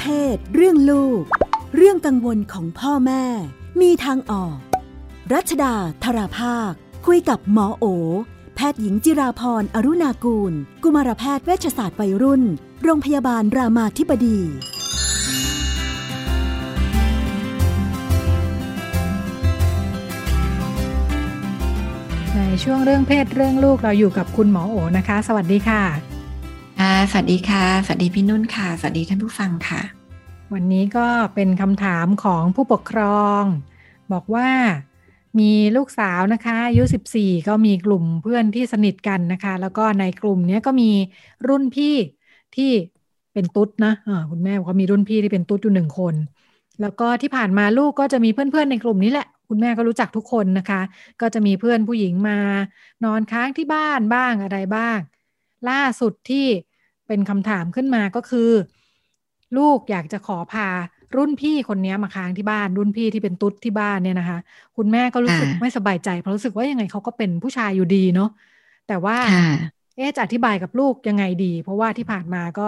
เพศ เรื่องลูก เรื่องกังวลของพ่อแม่ มีทางออก รัชดาธราภาค คุยกับหมอโอ แพทย์หญิงจิราพรอรุณากูล กุมารแพทย์เวชศาสตร์วัยรุ่น โรงพยาบาลรามาธิบดีในช่วงเรื่องเพศเรื่องลูกเราอยู่กับคุณหมอโอนะคะ สวัสดีค่ะ ค่ะสวัสดีค่ะ สวัสดีพี่นุ่นค่ะ สวัสดีท่านผู้ฟังค่ะ วันนี้ก็เป็นคำถามของผู้ปกครอง บอกว่ามีลูกสาวนะคะอายุ 14 ก็มีกลุ่มเพื่อนที่สนิทกันนะคะ แล้วก็ในกลุ่มนี้ก็มีรุ่นพี่ที่เป็นตุ๊ดนะะคุณแม่บอกว่ามีรุ่นพี่ที่เป็นตุ๊ดอยู่หนึ่งคน แล้วก็ที่ผ่านมาลูกก็จะมีเพื่อนๆในกลุ่มนี้แหละ คุณแม่ก็รู้จักทุกคนนะคะ ก็จะมีเพื่อนผู้หญิงมานอนค้างที่บ้านบ้างอะไรบ้าง ล่าสุดที่เป็นคำถามขึ้นมาก็คือ ลูกอยากจะขอพารุ่นพี่คนนี้มาค้างที่บ้านรุ่นพี่ที่เป็นตุ๊ดที่บ้านเนี่ยนะคะ คุณแม่ก็รู้สึกไม่สบายใจเพราะรู้สึกว่ายังไงเขาก็เป็นผู้ชายอยู่ดีเนาะแต่ว่าเอ๊จะอธิบายกับลูกยังไงดี เพราะว่าที่ผ่านมาก็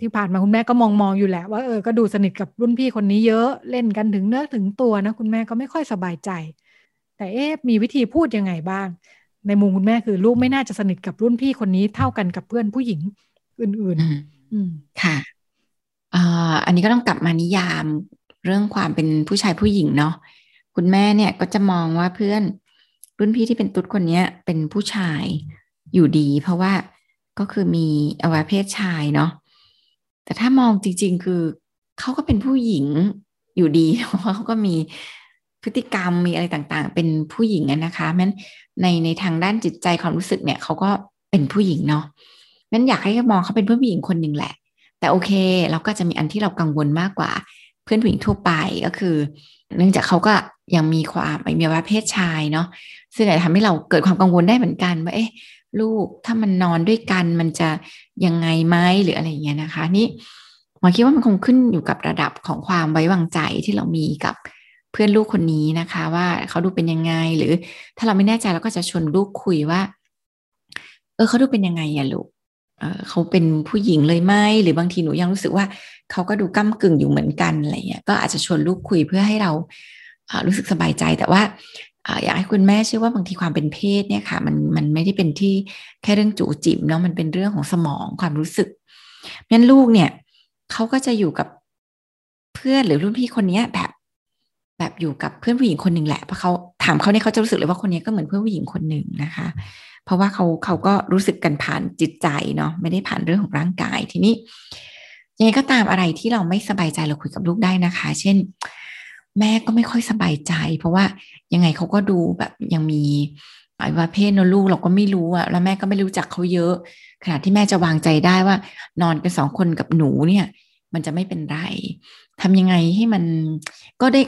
ที่ผ่านมาคุณแม่ก็มองมองอยู่แหละว่าเออก็ดูสนิทกับรุ่นพี่คนนี้เยอะเล่นกันถึงเนื้อถึงตัวนะ คุณแม่ก็ไม่ค่อยสบายใจ แต่เอ๊มีวิธีพูดยังไงบ้าง ในมุมคุณแม่คือลูกไม่น่าจะสนิทกับรุ่นพี่คนนี้เท่ากันกับเพื่อนผู้หญิงอื่นๆอืมค่ะอันนี้ก็ต้องกลับมานิยามเรื่องความเป็นผู้ชายผู้หญิงเนาะคุณแม่เนี่ยก็จะมองว่าเพื่อนรุ่นพี่ที่เป็นตุ๊ดคนนี้เป็นผู้ชายอยู่ดี เพราะว่าก็คือมีอวัยวะเพศชายเนาะแต่ถ้ามองจริง ๆ คือเขาก็เป็นผู้หญิงอยู่ดีเพราะเขาก็มี พฤติกรรมมีอะไรต่างๆ เป็นผู้หญิงนะคะแม้นในในทางด้านจิตใจความรู้สึกเนี่ยเขาก็เป็นผู้หญิงเนาะแม้นอยากให้มองเขาเป็นเพื่อนผู้หญิงคนหนึ่งแหละ แต่โอเค เราก็จะมีอันที่เรากังวลมากกว่า เพื่อนผู้หญิงทั่วไปก็คือ เนื่องจากเขาก็ยังมีความมีวัยเพศชายเนาะซึ่งอาจจะทำให้เราเกิดความกังวลได้เหมือนกันว่าเอ๊ะลูกถ้ามันนอนด้วยกันมันจะยังไงไหมหรืออะไรเงี้ยนะคะ นี่หมอคิดว่ามันคงขึ้นอยู่กับระดับของความไว้วางใจที่เรามีกับ พื่อนลูกคนนี้นะคะ ว่าเขาดูเป็นยังไง หรือถ้าเราไม่แน่ใจเราก็จะชวนลูกคุยว่า เออเขาดูเป็นยังไงอะลูกเขาเป็นผู้หญิงเลยไหมหรือบางทีหนูยังรู้สึกว่าเขาก็ดูก้ากึ่งอยู่เหมือนกันอะไรเงี้ยก็อาจจะชวนลูกคุยเพื่อให้เรารู้สึกสบายใจแต่ว่าอยากให้คุณแม่เชื่อว่าบางทีความเป็นเพศเนี่ยค่ะมันมันไม่ได้เป็นที่แค่เรื่องจูจิ๋มเนาะมันเป็นเรื่องของสมองความรู้สึกงั้นลูกเนี่ยเขาก็จะอยู่กับเพื่อนหรือรุ่นพี่คนนี้แบบ แบบอยู่กับเพื่อนผู้หญิงคนหนึ่งแหละเพราะเขาถามเขาเนี่ยเขาจะรู้สึกเลยว่าคนนี้ก็เหมือนเพื่อนผู้หญิงคนหนึ่งนะคะ เพราะว่าเขาเขาก็รู้สึกกันผ่านจิตใจเนาะไม่ได้ผ่านเรื่องของร่างกายทีนี้ยังไงก็ตามอะไรที่เราไม่สบายใจเราคุยกับลูกได้นะคะ เช่น แม่ก็ไม่ค่อยสบายใจ เพราะว่ายังไงเขาก็ดูแบบยังมีอวัยวะเพศนลูกเราก็ไม่รู้อะแล้วแม่ก็ไม่รู้จักเขาเยอะ ขณะที่แม่จะวางใจได้ว่า นอนกันสองคนกับหนูเนี่ย มันจะไม่เป็นไรทำยังไงให้มันก็ได้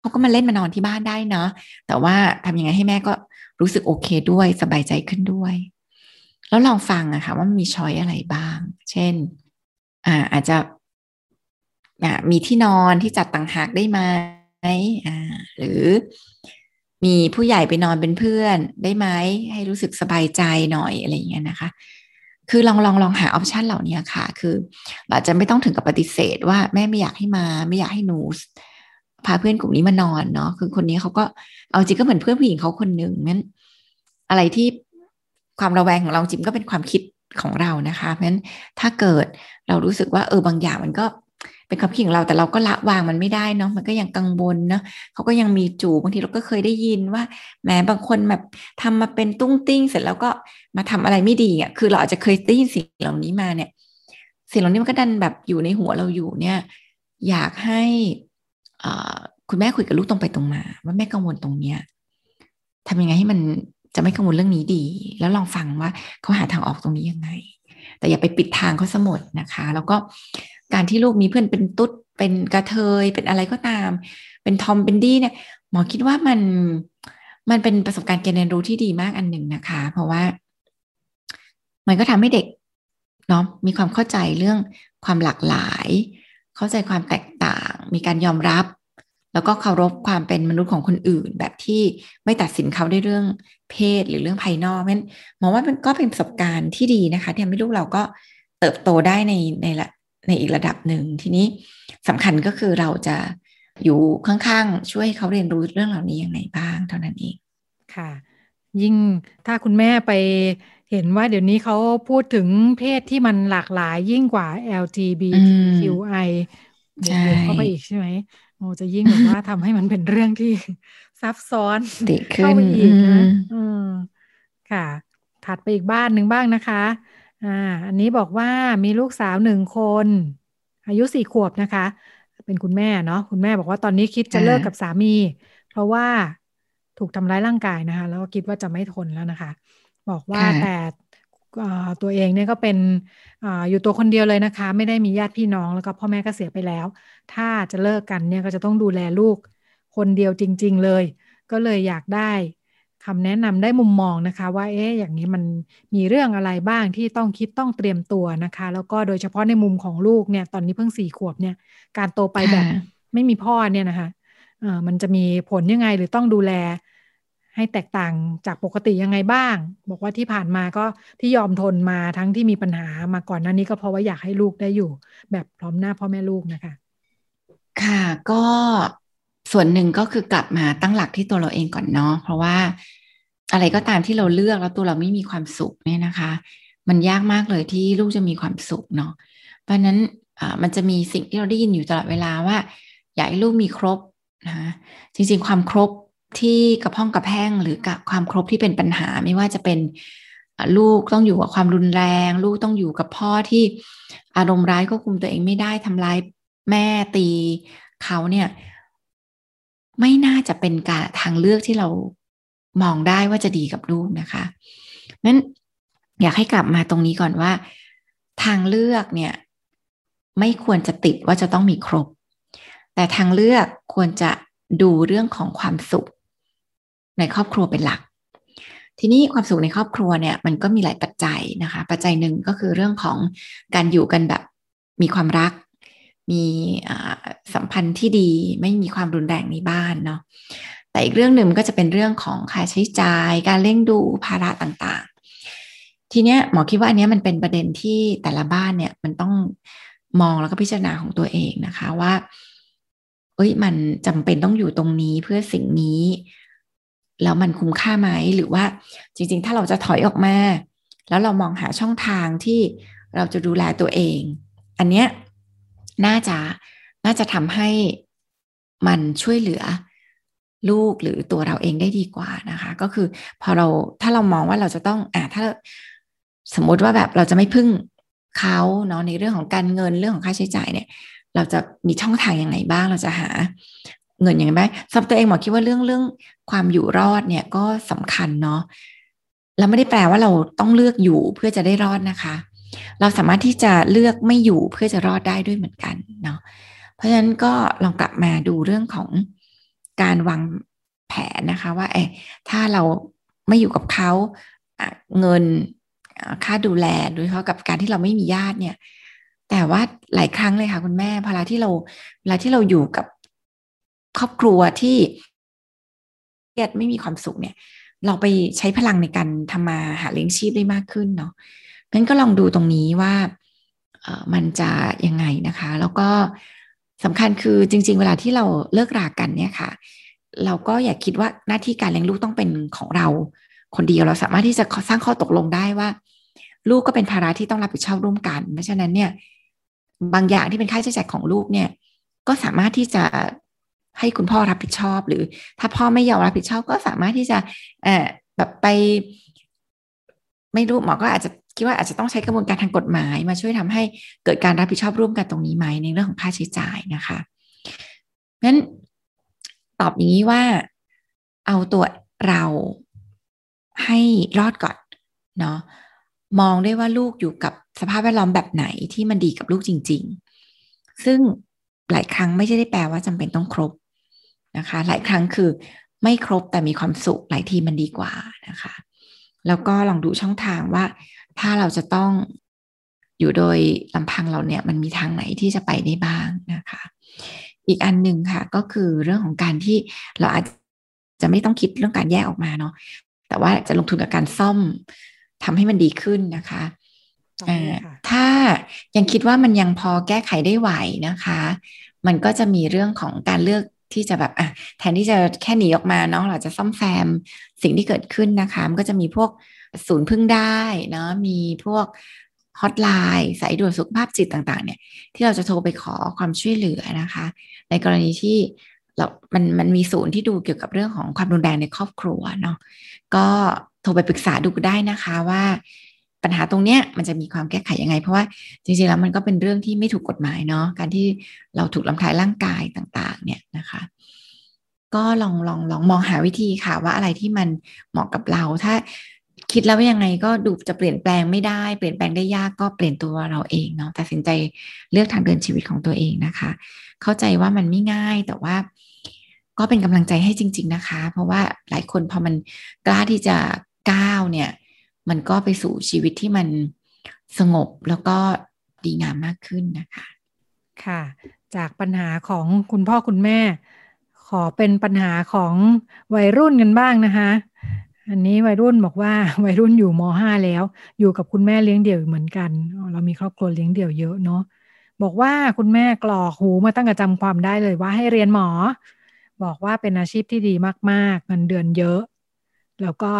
เขาก็มาเล่นมานอนที่บ้านได้เนาะแต่ว่าทำยังไงให้แม่ก็รู้สึกโอเคด้วยสบายใจขึ้นด้วย แล้วลองฟังอะค่ะว่ามีช้อยอะไรบ้าง เช่น อ่าอาจจะอ่ามีที่นอนที่จัดต่างหากได้ไหมอ่าหรือมีผู้ใหญ่ไปนอนเป็นเพื่อนได้ไหมให้รู้สึกสบายใจหน่อยอะไรอย่างเงี้ยนะคะ คือลองลองลองหาออปชันเหล่านี้ค่ะ คืออาจจะไม่ต้องถึงกับปฏิเสธว่าแม่ไม่อยากให้มา ไม่อยากให้หนู พาเพื่อนกลุ่มนี้มานอนเนาะคือคนนี้เขาก็เอาจริงก็เหมือนเพื่อนผู้หญิงเขาคนหนึ่งนั้นอะไรที่ความระแวงของเราจริงก็เป็นความคิดของเรานะคะเพราะฉะนั้นถ้าเกิดเรารู้สึกว่าเออบางอย่างมันก็เป็นความคิดของเราแต่เราก็ละวางมันไม่ได้เนาะมันก็ยังกังวลเนาะเขาก็ยังมีจูบางทีเราก็เคยได้ยินว่าแม้บางคนแบบทำมาเป็นตุ้งติ้ง เสร็จแล้วก็มาทำอะไรไม่ดีอะคือเราอาจจะเคยได้ยินสิ่งเหล่านี้มาเนี่ย สิ่งเหล่านี้มันก็ดันแบบอยู่ในหัวเราอยู่เนี่ย อยากให้ คุณแม่คุยกับลูกตรงไปตรงมา ว่าแม่กังวลตรงเนี้ยทำยังไงให้มันจะไม่กังวลเรื่องนี้ดี แล้วลองฟังว่าเขาหาทางออกตรงนี้ยังไง แต่อย่าไปปิดทางเขาสมดนะคะ แล้วก็การที่ลูกมีเพื่อนเป็นตุ๊ดเป็นกระเทยเป็นอะไรก็ตาม เป็นทอมเป็นดี้เนี่ยหมอคิดว่ามันมันเป็นประสบการณ์การเรียนรู้ที่ดีมากอันหนึ่งนะคะ เพราะว่า มันก็ทำให้เด็กเนาะมีความเข้าใจเรื่องความหลากหลาย เข้าใจความแตกต่าง มีการยอมรับ แล้วก็เคารพความเป็นมนุษย์ของคนอื่น แบบที่ไม่ตัดสินเขาด้วยเรื่องเพศหรือเรื่องภายนอกนั้นมองว่ามันก็เป็นประสบการณ์ที่ดีนะคะที่ทำให้ลูกเราก็เติบโตได้ในในละในอีกระดับหนึ่งทีนี้สำคัญก็คือเราจะอยู่ข้างๆ ช่วยเขาเรียนรู้เรื่องเหล่านี้ยังไงบ้างเท่านั้นเองค่ะ ยิ่งถ้าคุณแม่ไป เห็นว่าเดี๋ยวนี้เขาพูดถึงเพศที่มันหลากหลายยิ่งกว่า LGBTQI บวกเข้าไปอีกใช่ไหมโอ้จะยิ่งแบบว่าทำให้มันเป็นเรื่องที่ซับซ้อนเข้าไปอีกนะอืมค่ะ ถัดไปอีกบ้านหนึ่งบ้างนะคะ อ่า อันนี้บอกว่ามีลูกสาวหนึ่งคน อายุสี่ขวบนะคะ เป็นคุณแม่เนาะคุณแม่บอกว่าตอนนี้คิดจะเลิกกับสามี เพราะว่าถูกทำร้ายร่างกายนะคะ แล้วก็คิดว่าจะไม่ทนแล้วนะคะ บอกว่าแต่ตัวเองเนี่ยก็เป็นออยู่ตัวคนเดียวเลยนะคะ ไม่ได้มีญาติพี่น้องแล้วก็พ่อแม่ก็เสียไปแล้ว ถ้าจะเลิกกันเนี่ยก็จะต้องดูแลลูกคนเดียวจริง ๆ เลย ก็เลยอยากได้คำแนะนำได้มุมมองนะคะ ว่าเอ๊ะอย่างนี้มันมีเรื่องอะไรบ้างที่ต้องคิดต้องเตรียมตัวนะคะ แล้วก็โดยเฉพาะในมุมของลูกเนี่ยตอนนี้เพิ่งสี่ขวบเนี่ย การโตไปแบบไม่มีพ่อเนี่ยนะคะเออมันจะมีผลยังไงหรือต้องดูแล ให้แตกต่างจากปกติยังไงบ้าง บอกว่าที่ผ่านมาก็ที่ยอมทนมาทั้งที่มีปัญหามาก่อนหน้านี้ก็เพราะว่าอยากให้ลูกได้อยู่ แบบพร้อมหน้าพ่อแม่ลูกนะคะ ค่ะก็ส่วนหนึ่งก็คือกลับมาตั้งหลักที่ตัวเราเองก่อนเนาะเพราะว่าอะไรก็ตามที่เราเลือกแล้วตัวเราไม่มีความสุขเนี่ยนะคะ มันยากมากเลยที่ลูกจะมีความสุขเนาะเพราะนั้นมันจะมีสิ่งที่เราได้ยินอยู่ตลอดเวลาว่า อยากให้ลูกมีครบนะจริงๆความครบ ที่กระพ้องกระแพงหรือกับความครบที่เป็นปัญหาไม่ว่าจะเป็นลูกต้องอยู่กับความรุนแรง ลูกต้องอยู่กับพ่อที่อารมณ์ร้ายควบคุมตัวเองไม่ได้ทำร้ายแม่ตีเขาเนี่ย ไม่น่าจะเป็นการทางเลือกที่เรามองได้ว่าจะดีกับลูกนะคะนั้นอยากให้กลับมาตรงนี้ก่อนว่า ทางเลือกเนี่ย ไม่ควรจะติดว่าจะต้องมีครบ แต่ทางเลือกควรจะดูเรื่องของความสุข ในครอบครัวเป็นหลัก ทีนี้ความสุขในครอบครัวเนี่ยมันก็มีหลายปัจจัยนะคะ ปัจจัยหนึ่งก็คือเรื่องของการอยู่กันแบบมีความรัก มีสัมพันธ์ที่ดีไม่มีความรุนแรงในบ้านเนาะแต่อีกเรื่องหนึ่งก็จะเป็นเรื่องของค่าใช้จ่ายการเลี้ยงดูภาระต่างๆ ทีเนี้ยหมอคิดว่าอันนี้มันเป็นประเด็นที่แต่ละบ้านเนี่ยมันต้องมองแล้วก็พิจารณาของตัวเองนะคะว่า เอ้ยมันจำเป็นต้องอยู่ตรงนี้เพื่อสิ่งนี้ แล้วมันคุ้มค่าไหมหรือว่าจริง ๆ ถ้าเราจะถอยออกมา แล้วเรามองหาช่องทางที่เราจะดูแลตัวเอง อันเนี้ยน่าจะน่าจะทำให้มันช่วยเหลือลูกหรือตัวเราเองได้ดีกว่านะคะ ก็คือพอเราถ้าเรามองว่าเราจะต้องอ่าถ้าสมมติว่าแบบเราจะไม่พึ่งเขาเนาะในเรื่องของการเงินเรื่องของค่าใช้จ่ายเนี่ย เราจะมีช่องทางยังไงบ้าง เราจะหา เงินอย่างไรไหมสำหรับตัวเองหมอคิดว่าเรื่องเรื่องความอยู่รอดเนี่ยก็สำคัญเนาะแล้วไม่ได้แปลว่าเราต้องเลือกอยู่เพื่อจะได้รอดนะคะ เราสามารถที่จะเลือกไม่อยู่เพื่อจะรอดได้ด้วยเหมือนกันเนาะเพราะฉะนั้นก็ลองกลับมาดูเรื่องของการวางแผนนะคะว่าเอถ้าเราไม่อยู่กับเขาเงินค่าดูแลโดยเฉพาะกับการที่เราไม่มีญาติเนี่ย แต่ว่าหลายครั้งเลยค่ะคุณแม่เวลาที่เราเวลาที่เราอยู่กับ ครอบครัวที่เครียดไม่มีความสุขเนี่ย เราไปใช้พลังในการทำมาหาเลี้ยงชีพได้มากขึ้นเนาะงั้นก็ลองดูตรงนี้ว่าเออมันจะยังไงนะคะ แล้วก็สำคัญคือจริง ๆ เวลาที่เราเลิกรากันเนี่ยค่ะ เราก็อย่าคิดว่าหน้าที่การเลี้ยงลูกต้องเป็นของเรา คนเดียวเราสามารถที่จะสร้างข้อตกลงได้ว่า ลูกก็เป็นภาระที่ต้องรับผิดชอบร่วมกัน เพราะฉะนั้นเนี่ย บางอย่างที่เป็นค่าใช้จ่ายของลูกเนี่ย ก็สามารถที่จะ ให้คุณพ่อรับผิดชอบ หรือ ถ้าพ่อไม่ยอมรับผิดชอบก็สามารถที่จะเออแบบไป ไม่รู้หมอก็อาจจะคิดว่าอาจจะต้องใช้กระบวนการทางกฎหมาย มาช่วยทำให้เกิดการรับผิดชอบร่วมกันตรงนี้ไหมในเรื่องของค่าใช้จ่ายนะคะงั้นตอบอย่างนี้ว่าเอาตัวเราให้รอดก่อนเนาะมองได้ว่าลูกอยู่กับสภาพแวดล้อมแบบไหนที่มันดีกับลูกจริง ๆ ซึ่งหลายครั้งไม่ใช่ได้แปลว่าจำเป็นต้องครบ นะคะ หลายครั้งคือไม่ครบแต่มีความสุขหลายทีมันดีกว่านะคะ แล้วก็ลองดูช่องทางว่า ถ้าเราจะต้องอยู่โดยลำพังเราเนี่ยมันมีทางไหนที่จะไปได้บ้างนะคะ อีกอันหนึ่งค่ะก็คือเรื่องของการที่เราอาจจะไม่ต้องคิดเรื่องการแยกออกมาเนาะแต่ว่าจะลงทุนกับการซ่อมทำให้มันดีขึ้นนะคะต่ออ่าเลยค่ะถ้ายังคิดว่ามันยังพอแก้ไขได้ไหวนะคะ มันก็จะมีเรื่องของการเลือก ที่จะแบบอะแทนที่จะแค่หนีออกมาเนาะเราจะซ่อมแซมสิ่งที่เกิดขึ้นนะคะ มันก็จะมีพวกศูนย์พึ่งได้เนาะมีพวกฮอตไลน์สายด่วนสุขภาพจิตต่างๆ เนี่ยที่เราจะโทรไปขอความช่วยเหลือนะคะ ในกรณีที่เรา มัน มันมีศูนย์ที่ดูเกี่ยวกับเรื่องของความรุนแรงในครอบครัวเนาะ ก็โทรไปปรึกษาดูได้นะคะว่า ปัญหาตรงเนี้ยมันจะมีความแก้ไขยังไง เพราะว่าจริงๆแล้วมันก็เป็นเรื่องที่ไม่ถูกกฎหมายเนาะการที่เราถูกลำทายร่างกายต่าง ๆ เนี่ยนะคะ ก็ลองลองลองมองหาวิธีค่ะว่าอะไรที่มันเหมาะกับเราถ้าคิดแล้วว่ายังไงก็ดูจะเปลี่ยนแปลงไม่ได้เปลี่ยนแปลงได้ยากก็เปลี่ยนตัวเราเองเนาะตัดสินใจเลือกทางเดินชีวิตของตัวเองนะคะ เข้าใจว่ามันไม่ง่ายแต่ว่าก็เป็นกำลังใจให้จริง ๆนะคะ เพราะว่าหลายคนพอมันกล้าที่จะก้าวเนี่ย มันก็ไปสู่ชีวิตที่มันสงบแล้วก็ดีงามมากขึ้นนะคะ ค่ะ จากปัญหาของคุณพ่อคุณแม่ ขอเป็นปัญหาของวัยรุ่นกันบ้างนะคะ อันนี้วัยรุ่นบอกว่าวัยรุ่นอยู่ม .5 แล้ว อยู่กับคุณแม่เลี้ยงเดี่ยวเหมือนกัน เรามีครอบครัวเลี้ยงเดี่ยวเยอะเนาะบอกว่าคุณแม่กรอกหูมาตั้งแต่จำความได้เลยว่าให้เรียนหมอ บอกว่าเป็นอาชีพที่ดีมากๆเงินเดือนเยอะ แล้วก็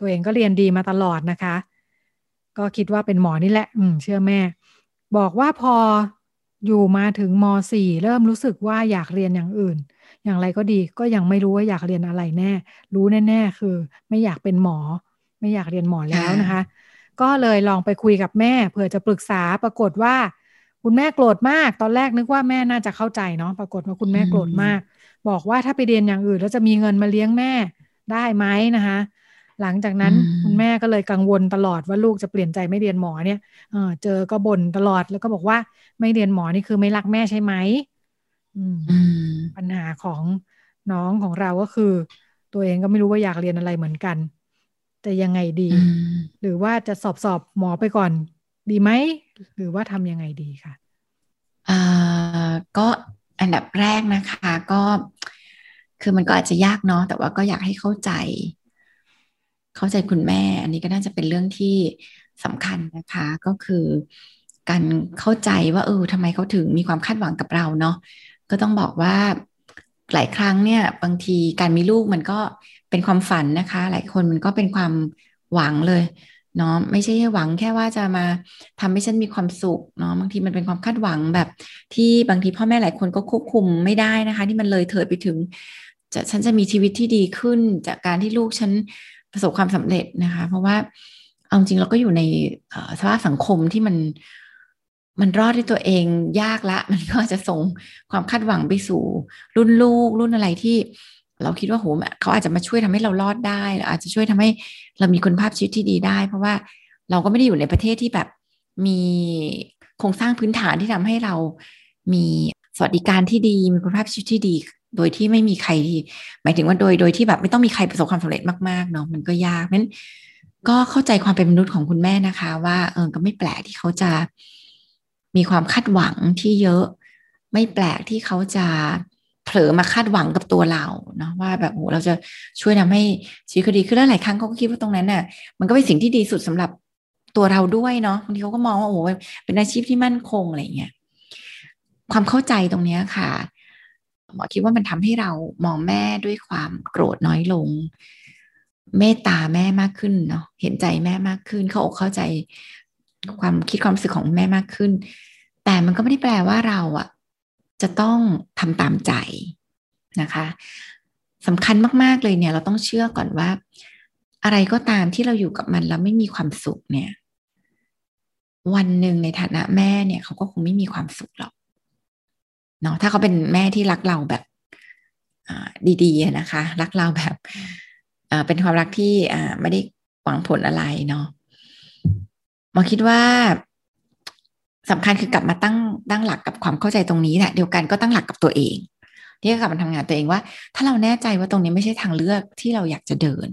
ตัวเองก็เรียนดีมาตลอดนะคะ ก็คิดว่าเป็นหมอนี่แหละ อืม เชื่อแม่ บอกว่าพออยู่มาถึงม .4 เริ่มรู้สึกว่าอยากเรียนอย่างอื่น อย่างไรก็ดีก็ยังไม่รู้ว่าอยากเรียนอะไรแน่ รู้แน่ๆคือ ไม่อยากเป็นหมอ ไม่อยากเรียนหมอแล้วนะคะ ก็เลยลองไปคุยกับแม่เผื่อจะปรึกษาปรากฏว่า คุณแม่โกรธมาก ตอนแรกนึกว่าแม่น่าจะเข้าใจเนาะปรากฏว่าคุณแม่โกรธมาก บอกว่าถ้าไปเรียนอย่างอื่น แล้วจะมีเงินมาเลี้ยงแม่ได้ไหมนะคะ หลังจากนั้นอืมคุณแม่ก็เลยกังวลตลอดว่าลูกจะเปลี่ยนใจไม่เรียนหมอเนี่ยเออเจอก็บ่นตลอดแล้วก็บอกว่าไม่เรียนหมอนี่คือไม่รักแม่ใช่ไหมอืมอืมปัญหาของน้องของเราก็คือ ตัวเองก็ไม่รู้ว่าอยากเรียนอะไรเหมือนกัน แต่ยังไงดีอืมหรือว่าจะสอบสอบหมอไปก่อน ดีไหมหรือว่าทำยังไงดีค่ะอ่าก็อันดับแรกนะคะ ก็คือมันก็อาจจะยากเนาะแต่ว่าก็อยากให้เข้าใจ เข้าใจคุณแม่ อันนี้ก็น่าจะเป็นเรื่องที่สำคัญนะคะ ก็คือการเข้าใจว่าเออทำไมเขาถึงมีความคาดหวังกับเราเนาะก็ต้องบอกว่าหลายครั้งเนี่ยบางทีการมีลูกมันก็เป็นความฝันนะคะ หลายคนมันก็เป็นความหวังเลยเนาะไม่ใช่หวังแค่ว่าจะมาทำให้ฉันมีความสุขเนาะบางทีมันเป็นความคาดหวังแบบ ที่บางทีพ่อแม่หลายคนก็ควบคุมไม่ได้นะคะ ที่มันเลยเถิดไปถึงจะฉันจะมีชีวิตที่ดีขึ้น จากการที่ลูกฉัน ประสบความสำเร็จนะคะ เพราะว่าเอาจริงเราก็อยู่ในสภาพสังคมที่มันมันรอดด้วยตัวเองยากละ มันก็จะส่งความคาดหวังไปสู่ รุ่นลูกรุ่นอะไรที่ เราคิดว่าโหเขาอาจจะมาช่วยทำให้เรารอดได้หรืออาจจะช่วยทำให้เรามีคุณภาพชีวิตที่ดีได้ เพราะว่าเราก็ไม่ได้อยู่ในประเทศที่แบบมีโครงสร้างพื้นฐานที่ทำให้เรามีสวัสดิการที่ดีมีคุณภาพชีวิตที่ดี โดยที่ไม่มีใครที่หมายถึงว่าโดยโดยที่แบบไม่ต้องมีใครประสบความสำเร็จมากๆเนาะมันก็ยากนั้นก็เข้าใจความเป็นมนุษย์ของคุณแม่นะคะ ว่าเออก็ไม่แปลกที่เขาจะมีความคาดหวังที่เยอะ ไม่แปลกที่เขาจะเผลอมาคาดหวังกับตัวเราเนาะว่าแบบโหเราจะช่วยทำให้ชีวิตดีขึ้นแล้วหลายครั้งเขาก็คิดว่าตรงนั้นน่ะ มันก็เป็นสิ่งที่ดีสุดสำหรับตัวเราด้วยเนาะบางทีเขาก็มองว่าโอ้โหเป็นอาชีพที่มั่นคงอะไรเงี้ยความเข้าใจตรงเนี้ยค่ะ หมอคิดว่ามันทำให้เรามองแม่ด้วยความโกรธน้อยลง เมตตาแม่มากขึ้นเนาะเห็นใจแม่มากขึ้น เข้าอกเข้าใจความคิดความรู้สึกของแม่มากขึ้น แต่มันก็ไม่ได้แปลว่าเราอะจะต้องทำตามใจนะคะสำคัญมาก ๆ เลยเนี่ยเราต้องเชื่อก่อนว่า อะไรก็ตามที่เราอยู่กับมันแล้วไม่มีความสุขเนี่ย วันหนึ่งในฐานะแม่เนี่ย เขาก็คงไม่มีความสุขหรอก เนาะถ้าเขาเป็นแม่ที่รักเราแบบดีๆนะคะ รักเราแบบเป็นความรักที่ไม่ได้หวังผลอะไรเนาะหมอคิดว่าสำคัญคือกลับมาตั้งตั้งหลักกับความเข้าใจตรงนี้แหละเดียวกันก็ตั้งหลักกับตัวเองที่กลับมาทำงานตัวเองว่า ถ้าเราแน่ใจว่าตรงนี้ไม่ใช่ทางเลือกที่เราอยากจะเดิน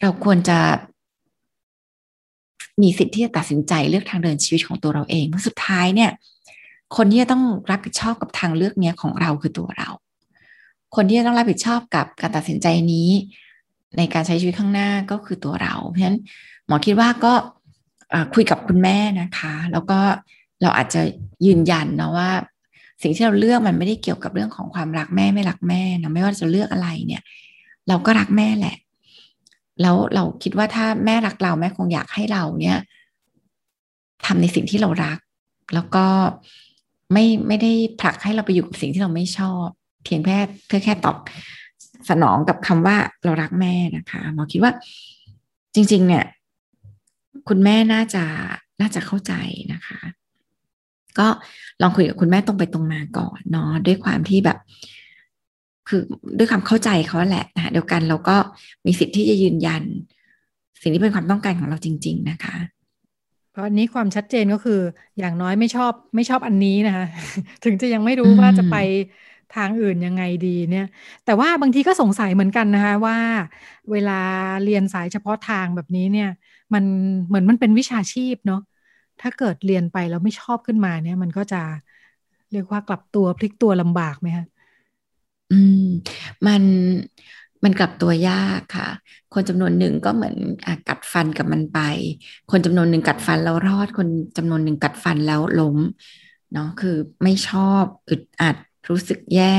เราควรจะมีสิทธิ์ที่จะตัดสินใจเลือกทางเดินชีวิตของตัวเราเองเพราะสุดท้ายเนี่ย คนที่จะต้องรับผิดชอบกับทางเลือกเนี้ยของเราคือตัวเรา คนที่จะต้องรับผิดชอบกับการตัดสินใจนี้ ในการใช้ชีวิตข้างหน้าก็คือตัวเรา เพราะฉะนั้นหมอคิดว่าก็คุยกับคุณแม่นะคะ แล้วก็เราอาจจะยืนยันนะว่า สิ่งที่เราเลือกมันไม่ได้เกี่ยวกับเรื่องของความรักแม่ไม่รักแม่นะไม่ว่าจะเลือกอะไรเนี่ย เราก็รักแม่แหละ แล้วเราคิดว่าถ้าแม่รักเราแม่คงอยากให้เราเนี่ยทำในสิ่งที่เรารัก แล้วก็ ไม่ไม่ได้ผลักให้เราไปอยู่กับสิ่งที่เราไม่ชอบ เพียงแค่เพื่อแค่ตอบสนองกับคำว่าเรารักแม่นะคะหมอคิดว่าจริง ๆ เนี่ย คุณแม่น่าจะน่าจะเข้าใจนะคะ ก็ลองคุยกับคุณแม่ตรงไปตรงมาก่อนเนาะด้วยความที่แบบ คือด้วยความเข้าใจเขาแหละนะเดียวกันเราก็มีสิทธิ์ที่จะยืนยัน สิ่งที่เป็นความต้องการของเราจริง ๆ นะคะ เพราะอันนี้ความชัดเจนก็คือ อย่างน้อยไม่ชอบไม่ชอบอันนี้นะคะ ถึงจะยังไม่รู้ว่าจะไปทางอื่นยังไงดีเนี่ย แต่ว่าบางทีก็สงสัยเหมือนกันนะคะว่า เวลาเรียนสายเฉพาะทางแบบนี้เนี่ย มันเหมือนมันเป็นวิชาชีพเนาะถ้าเกิดเรียนไปแล้วไม่ชอบขึ้นมาเนี่ย มันก็จะเรียกว่ากลับตัวพลิกตัวลำบากไหมคะอืม มัน มันกลับตัวยากค่ะ คนจำนวนหนึ่งก็เหมือนอกัดฟันกับมันไป คนจำนวนหนึ่งกัดฟันแล้วรอด คนจำนวนหนึ่งกัดฟันแล้วล้มเนาะคือไม่ชอบอึดอัดรู้สึกแย่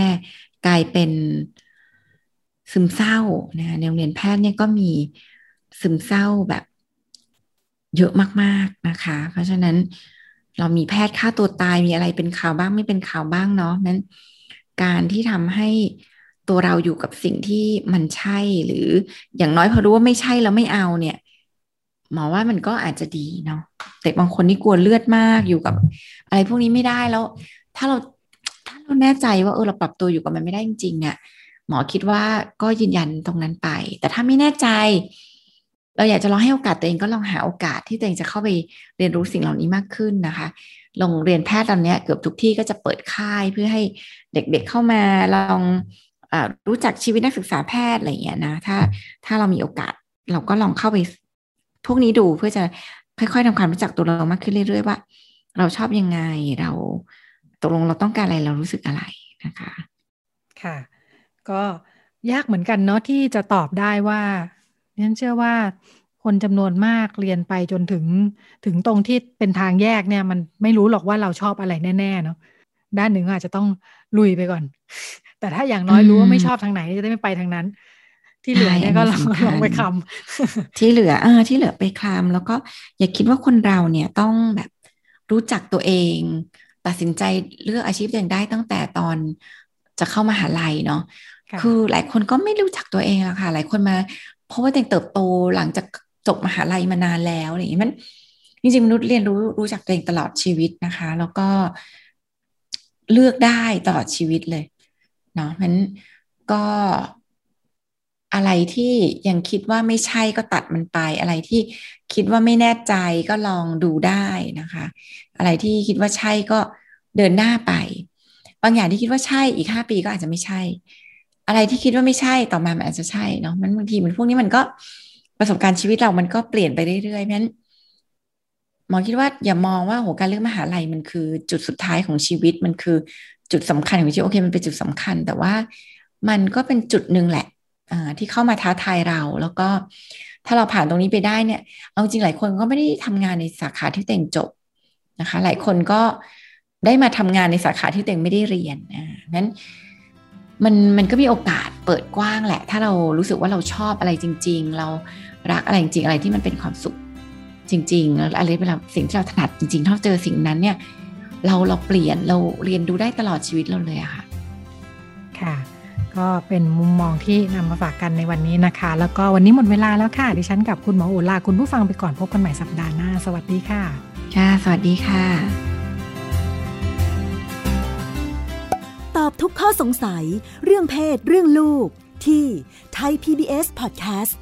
กลายเป็นซึมเศร้านะในโรงเรียนแพทย์เนี่ยก็มีซึมเศร้าแบบเยอะมากๆนะคะ เพราะฉะนั้นเรามีแพทย์ฆ่าตัวตายมีอะไรเป็นข่าวบ้างไม่เป็นข่าวบ้างเนาะนั้นการที่ทำให้ ตัวเราอยู่กับสิ่งที่มันใช่หรืออย่างน้อยพอรู้ว่าไม่ใช่แล้วไม่เอาเนี่ย หมอว่ามันก็อาจจะดีเนาะแต่บางคนนี่กลัวเลือดมากอยู่กับ อะไรพวกนี้ไม่ได้แล้ว ถ้าเราถ้าเราแน่ใจว่าเออเราปรับตัวอยู่กับมันไม่ได้จริงๆเนี่ยหมอคิดว่าก็ยืนยันตรงนั้นไป แต่ถ้าไม่แน่ใจ เราอยากจะลองให้โอกาสตัวเองก็ลองหาโอกาสที่ตัวเองจะเข้าไปเรียนรู้สิ่งเหล่านี้มากขึ้นนะคะโรงเรียนแพทย์ตอนนี้เกือบทุกที่ก็จะเปิดค่ายเพื่อให้เด็กๆเข้ามาลอง รู้จักชีวิตนักศึกษาแพทย์อะไรอย่างเงี้ยนะถ้าถ้าเรามีโอกาส เราก็ลองเข้าไปพวกนี้ดูเพื่อจะค่อยๆทำความรู้จักตัวเรามากขึ้นเรื่อยๆว่า เราชอบยังไงเราตกลงเราต้องการอะไรเรารู้สึกอะไรนะคะ ค่ะ ก็ยากเหมือนกันเนาะที่จะตอบได้ว่าฉันเชื่อว่าคนจำนวนมากเรียนไปจนถึงถึงตรงที่เป็นทางแยกเนี่ย มันไม่รู้หรอกว่าเราชอบอะไรแน่ๆเนาะด้านหนึ่งอาจจะต้อง ลุยไปก่อน แต่ถ้าอย่างน้อยรู้ว่าไม่ชอบทางไหนจะได้ไม่ไปทางนั้น ที่เหลือเนี่ยก็ลองลองไปคำที่เหลือเออที่เหลือไปคำแล้วก็อย่าคิดว่าคนเราเนี่ยต้องแบบรู้จักตัวเอง ตัดสินใจเลือกอาชีพตัวเองได้ตั้งแต่ตอนจะเข้ามาหาลัยเนาะคือหลายคนก็ไม่รู้จักตัวเองแล้วค่ะ หลายคนมา เพราะว่าตัวเองเติบโตหลังจากจบมหาลัยมานานแล้วอะไรอย่างนี้มันจริงๆมนุษย์เรียนรู้รู้จักตัวเองตลอดชีวิตนะคะ แล้วก็ เลือกได้ตลอดชีวิตเลยเนาะมันก็อะไรที่ยังคิดว่าไม่ใช่ก็ตัดมันไป อะไรที่คิดว่าไม่แน่ใจก็ลองดูได้นะคะ อะไรที่คิดว่าใช่ก็เดินหน้าไป บางอย่างที่คิดว่าใช่อีกห้าปีก็อาจจะไม่ใช่ อะไรที่คิดว่าไม่ใช่ต่อมามันอาจจะใช่เนาะมันบางทีมันพวกนี้มันก็ประสบการณ์ชีวิตเรามันก็เปลี่ยนไปเรื่อยๆเพราะฉะนั้น มอคิดว่าอย่ามองว่าโหการเลือกมหาลัยมันคือจุดสุดท้ายของชีวิตมันคือจุดสำคัญของชีวิตโอเคมันเป็นจุดสำคัญ แต่ว่ามันก็เป็นจุดหนึ่งแหละที่เข้ามาท้าทายเรา แล้วก็ถ้าเราผ่านตรงนี้ไปได้เนี่ย เอาจริงหลายคนก็ไม่ได้ทำงานในสาขาที่เต่งจบนะคะ หลายคนก็ได้มาทำงานในสาขาที่เต่งไม่ได้เรียนนั้นมันมันก็มีโอกาสเปิดกว้างแหละ ถ้าเรารู้สึกว่าเราชอบอะไรจริง ๆ เรารักอะไรจริงอะไรที่มันเป็นความสุข จริงๆแล้วอะไรเป็นสิ่งที่เราถนัดจริงๆถ้าเจอสิ่งนั้นเนี่ย เราเราเปลี่ยนเราเรียนดูได้ตลอดชีวิตเราเลยอะค่ะ ค่ะ ก็เป็นมุมมองที่นำมาฝากกันในวันนี้นะคะ แล้วก็วันนี้หมดเวลาแล้วค่ะ ดิฉันกับคุณหมอโอลาคุณผู้ฟังไปก่อนพบกันใหม่สัปดาห์หน้า สวัสดีค่ะ ค่ะ สวัสดีค่ะ ตอบทุกข้อสงสัย เรื่องเพศ เรื่องลูก ที่ Thai PBS Podcast